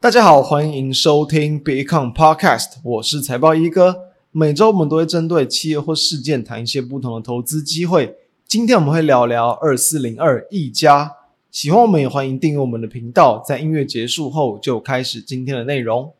大家好，欢迎收听 Bitcoin Podcast，我是财报一哥。每周我们都会针对企业或事件谈一些不同的投资机会。今天我们会聊聊二四零二一家。喜欢我们也欢迎订阅我们的频道。在音乐结束后，就开始今天的内容。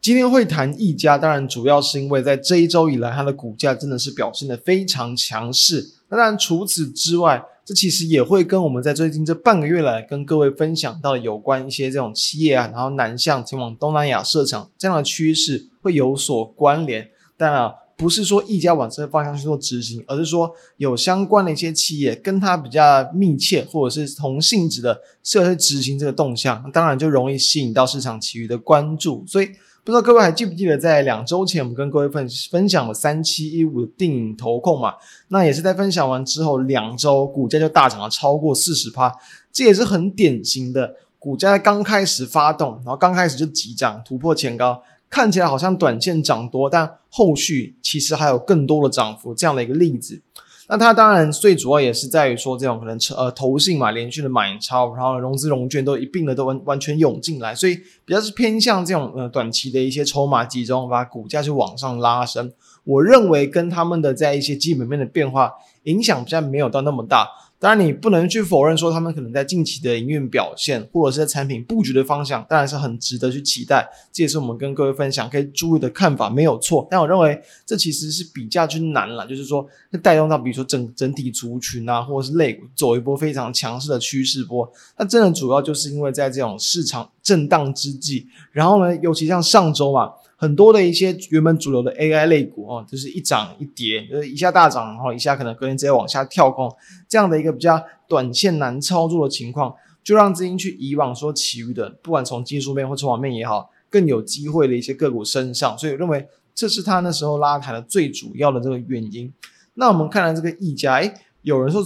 今天会谈一家，当然主要是因为在这一周以来，它的股价真的是表现得非常强势。那当然除此之外，这其实也会跟我们在最近这半个月来跟各位分享到的有关一些这种企业啊，然后南向前往东南亚设厂这样的趋势会有所关联。当然啊，不是说一家往这个方向去做执行，而是说有相关的一些企业跟它比较密切或者是同性质的，设去执行这个动向，当然就容易吸引到市场其余的关注。所以。不知道各位还记不记得，在两周前我们跟各位分分享了三七一五的定颖投控嘛？那也是在分享完之后两周，股价就大涨了超过四十趴，这也是很典型的股价在刚开始发动，然后刚开始就急涨突破前高，看起来好像短线涨多，但后续其实还有更多的涨幅这样的一个例子。那它当然最主要也是在于说，这种可能呃投信嘛，连续的买超，然后融资融券都一并的都完完全涌进来，所以比较是偏向这种呃短期的一些筹码集中，把股价去往上拉升。我认为跟他们的在一些基本面的变化影响比较没有到那么大。当然，你不能去否认说他们可能在近期的营运表现，或者是在产品布局的方向，当然是很值得去期待。这也是我们跟各位分享可以注意的看法，没有错。但我认为这其实是比较去难了，就是说会带动到比如说整整体族群啊，或者是类股走一波非常强势的趋势波。那真的主要就是因为在这种市场震荡之际，然后呢，尤其像上周嘛。很多的一些原本主流的 AI 类股哦，就是一涨一跌，就是一下大涨，然后一下可能隔天直接往下跳空，这样的一个比较短线难操作的情况，就让资金去以往说其余的，不管从技术面或筹码面也好，更有机会的一些个股身上，所以我认为这是他那时候拉抬的最主要的这个原因。那我们看来这个溢价，诶，有人说。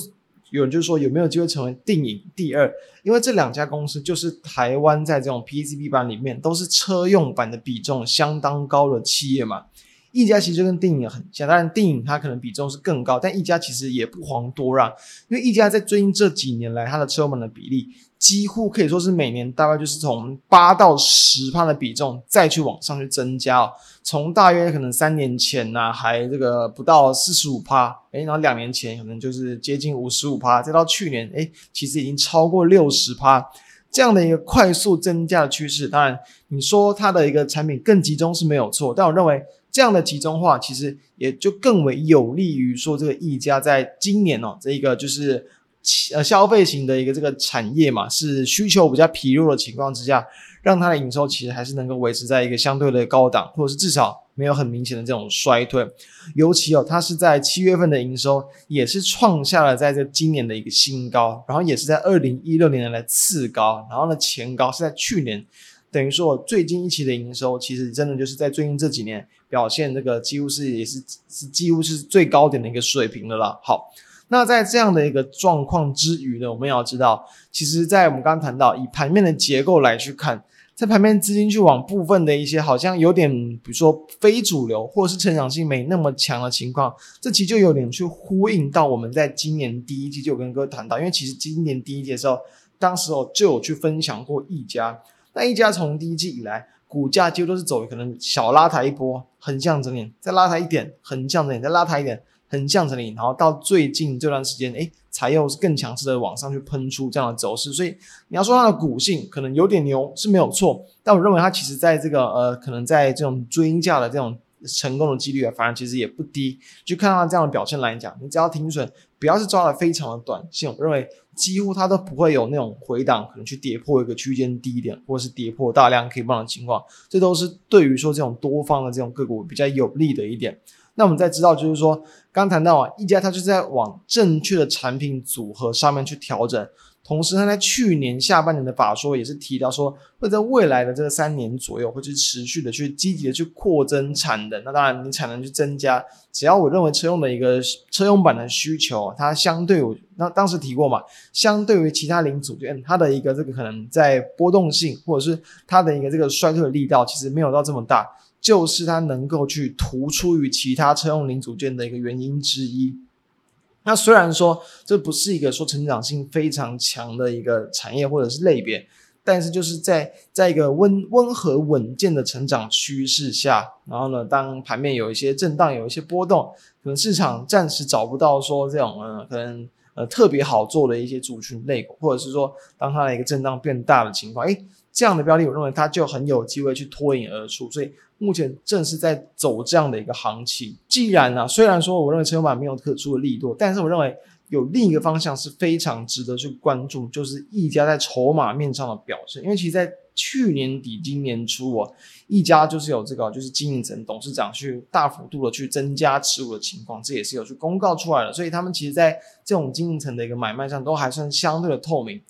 有人就说有没有机会成为电影第二？因为这两家公司就是台湾在这种 PCB 板里面都是车用版的比重相当高的企业嘛。一家其实就跟电影很像，当然电影它可能比重是更高，但一家其实也不遑多让，因为一家在最近这几年来它的车门的比例。几乎可以说是每年大概就是从八到十趴的比重再去往上去增加哦，从大约可能三年前呐、还这个不到四十五趴，诶，然后两年前可能就是接近五十五趴，再到去年诶，其实已经超过六十趴，这样的一个快速增加的趋势。当然，你说它的一个产品更集中是没有错，但我认为这样的集中化其实也就更为有利于说这个一家在今年哦，这一个就是。呃，消费型的一个这个产业嘛，是需求比较疲弱的情况之下，让它的营收其实还是能够维持在一个相对的高档，或者是至少没有很明显的这种衰退。尤其哦，它是在七月份的营收也是创下了在这今年的一个新高，然后也是在二零一六年的次高，然后呢前高是在去年，等于说最近一期的营收其实真的就是在最近这几年表现这个几乎是也是是几乎是最高点的一个水平的了。好。那在这样的一个状况之余呢，我们也要知道，其实，在我们刚刚谈到以盘面的结构来去看，在盘面资金去往部分的一些好像有点，比如说非主流或者是成长性没那么强的情况，这其实就有点去呼应到我们在今年第一季就有跟各位谈到，因为其实今年第一季的时候，当时候就有去分享过一家，那一家从第一季以来，股价几乎都是走可能小拉抬一波，横向整理，再拉抬一点，横向整理，再拉抬一点。横向整理，然后到最近这段时间，诶，才又是更强势的往上去喷出这样的走势。所以你要说它的股性可能有点牛是没有错，但我认为它其实在这个呃，可能在这种追价的这种成功的几率啊，反而其实也不低。就看到它这样的表现来讲，你只要停损，不要是抓的非常的短线，我认为几乎它都不会有那种回档，可能去跌破一个区间低点，或者是跌破大量 K 棒的情况。这都是对于说这种多方的这种个股比较有利的一点。那我们再知道，就是说，刚谈到啊，一家它就是在往正确的产品组合上面去调整，同时它在去年下半年的法说也是提到说，会在未来的这个三年左右，会去持续的去积极的去扩增产能。那当然，你产能去增加，只要我认为车用的一个车用版的需求，它相对我那当时提过嘛，相对于其他零组件，它的一个这个可能在波动性或者是它的一个这个衰退的力道，其实没有到这么大。就是它能够去突出于其他车用零组件的一个原因之一。那虽然说这不是一个说成长性非常强的一个产业或者是类别，但是就是在在一个温温和稳健的成长趋势下，然后呢，当盘面有一些震荡，有一些波动，可能市场暂时找不到说这种呃可能呃特别好做的一些族群类股，或者是说当它的一个震荡变大的情况，诶，这样的标的，我认为它就很有机会去脱颖而出，所以。目前正是在走这样的一个行情。既然呢、啊，虽然说我认为车用板没有特殊的利多，但是我认为有另一个方向是非常值得去关注，就是一家在筹码面上的表现。因为其实，在去年底、今年初啊，一家就是有这个就是经营层董事长去大幅度的去增加持股的情况，这也是有去公告出来了。所以他们其实，在这种经营层的一个买卖上，都还算相对的透明。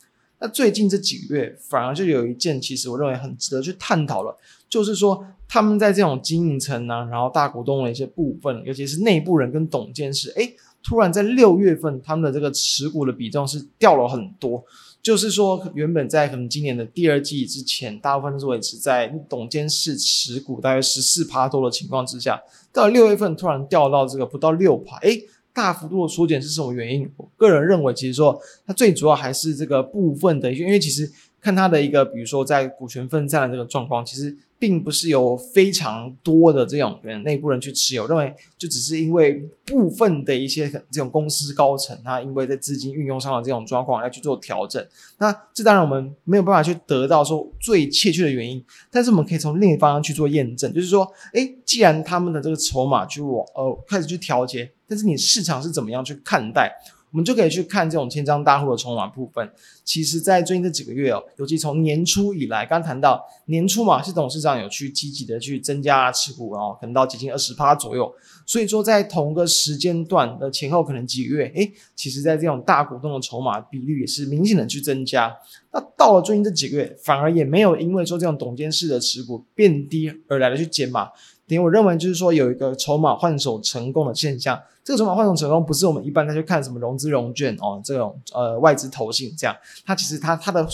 那最近这几个月，反而就有一件，其实我认为很值得去探讨了，就是说他们在这种经营层呢，然后大股东的一些部分，尤其是内部人跟董监事，诶，突然在六月份，他们的这个持股的比重是掉了很多，就是说原本在可能今年的第二季之前，大部分都是维持在董监事持股大约十四趴多的情况之下，到了六月份突然掉到这个不到六趴，诶。大幅度的缩减是什么原因？我个人认为，其实说它最主要还是这个部分的，因为其实看它的一个，比如说在股权分散的这个状况，其实。并不是有非常多的这种人内部人去持有，认为就只是因为部分的一些这种公司高层，他因为在资金运用上的这种状况来去做调整。那这当然我们没有办法去得到说最确切的原因，但是我们可以从另一方向去做验证，就是说，诶，既然他们的这个筹码就呃开始去调节，但是你市场是怎么样去看待？我们就可以去看这种千张大户的筹码部分。其实，在最近这几个月哦，尤其从年初以来，刚谈到年初嘛，是董事长有去积极的去增加持股哦，可能到接近二十趴左右。所以说，在同个时间段的前后可能几个月，诶，其实在这种大股东的筹码比率也是明显的去增加。那到了最近这几个月，反而也没有因为说这种董监事的持股变低而来的去减码。点我认为就是说有一个筹码换手成功的现象。这个筹码换手成功不是我们一般在去看什么融资融券哦，这种呃外资投信这样，它其实它它的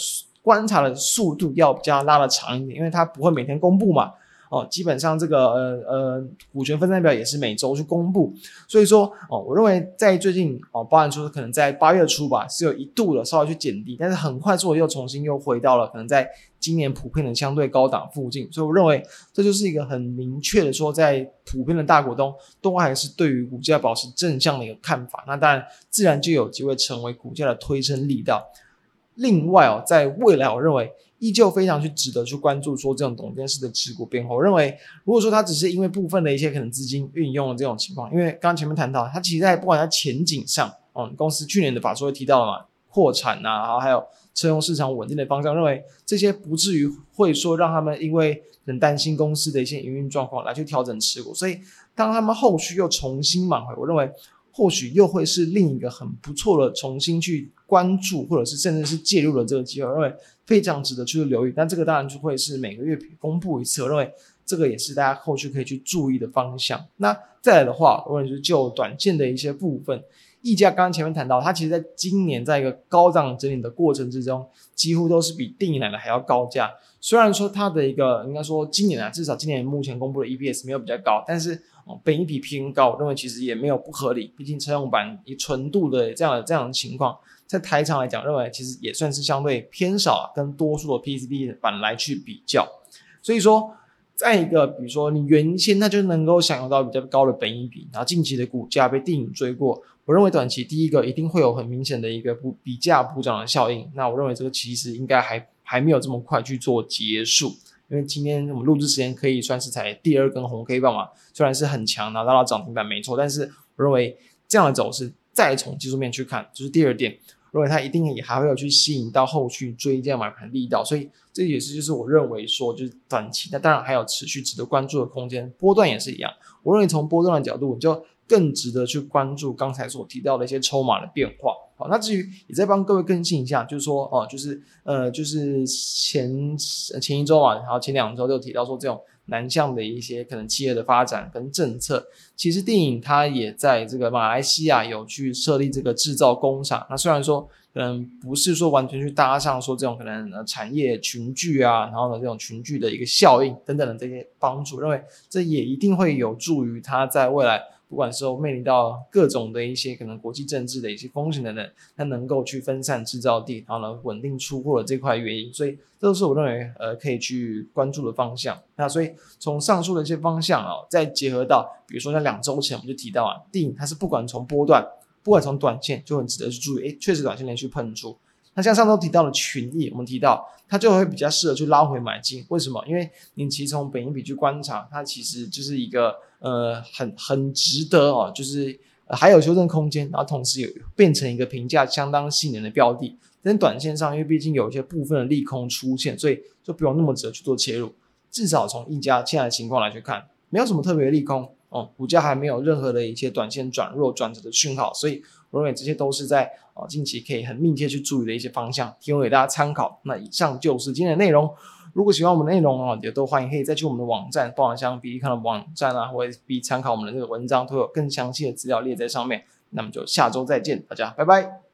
观察的速度要比较拉的长一点，因为它不会每天公布嘛。哦，基本上这个呃呃股权分散表也是每周去公布，所以说哦，我认为在最近哦，包含说可能在八月初吧，是有一度的稍微去减低，但是很快速又重新又回到了可能在今年普遍的相对高档附近，所以我认为这就是一个很明确的说，在普遍的大股东都还是对于股价保持正向的一个看法，那当然自然就有机会成为股价的推升力道。另外哦，在未来我认为。依旧非常去值得去关注，说这种董监事的持股变化。我认为，如果说它只是因为部分的一些可能资金运用的这种情况，因为刚刚前面谈到，它其实在不管在前景上，嗯，公司去年的法说会提到了嘛，扩产啊，然后还有车用市场稳定的方向，认为这些不至于会说让他们因为很担心公司的一些营运状况来去调整持股。所以，当他们后续又重新买回，我认为或许又会是另一个很不错的重新去关注，或者是甚至是介入的这个机会。我认为。非常值得去留意，但这个当然就会是每个月公布一次。我认为这个也是大家后续可以去注意的方向。那再来的话，我认为就短线的一些部分，溢价刚刚前面谈到，它其实在今年在一个高涨整理的过程之中，几乎都是比定年来的还要高价。虽然说它的一个应该说今年啊，至少今年目前公布的 EPS 没有比较高，但是本一比偏高，我认为其实也没有不合理。毕竟车用板以纯度的这样的这样的情况。在台厂来讲，认为其实也算是相对偏少，跟多数的 PCB 板来去比较。所以说，再一个，比如说你原先它就能够享受到比较高的本益比，然后近期的股价被电影追过，我认为短期第一个一定会有很明显的一个不比价补涨的效应。那我认为这个其实应该还还没有这么快去做结束，因为今天我们录制时间可以算是才第二根红 K 棒嘛，虽然是很强，拿到了涨停板没错，但是我认为这样的走势再从技术面去看，就是第二点。认为它一定也还会有去吸引到后续追这样买盘力道，所以这也是就是我认为说就是短期，那当然还有持续值得关注的空间，波段也是一样。我认为从波段的角度，你就更值得去关注刚才所提到的一些筹码的变化。好，那至于也再帮各位更新一下，就是说哦，就是呃，就是前前一周啊，然后前两周就提到说这种。南向的一些可能企业的发展跟政策，其实电影它也在这个马来西亚有去设立这个制造工厂。那虽然说可能不是说完全去搭上说这种可能呃产业群聚啊，然后呢这种群聚的一个效应等等的这些帮助，认为这也一定会有助于它在未来。不管是面临到各种的一些可能国际政治的一些风险等等，它能够去分散制造地，然后呢稳定出货的这块原因，所以这都是我认为呃可以去关注的方向。那所以从上述的一些方向啊，再结合到比如说在两周前我们就提到啊，电影它是不管从波段，不管从短线就很值得去注意，诶，确实短线连续喷出。那像上周提到的群益，我们提到它就会比较适合去拉回买进，为什么？因为你其实从本益比去观察，它其实就是一个。呃，很很值得哦，就是、还有修正空间，然后同时有变成一个评价相当性能的标的。但短线上，因为毕竟有一些部分的利空出现，所以就不用那么值得去做切入。至少从溢价现在的情况来去看，没有什么特别的利空哦，股价还没有任何的一些短线转弱转折的讯号，所以我认为这些都是在哦近期可以很密切去注意的一些方向，提供给大家参考。那以上就是今天的内容。如果喜欢我们的内容哦，也都欢迎可以再去我们的网站，包含相比利康的网站啊，或者 B 参考我们的这个文章，都有更详细的资料列在上面。那么就下周再见，大家拜拜。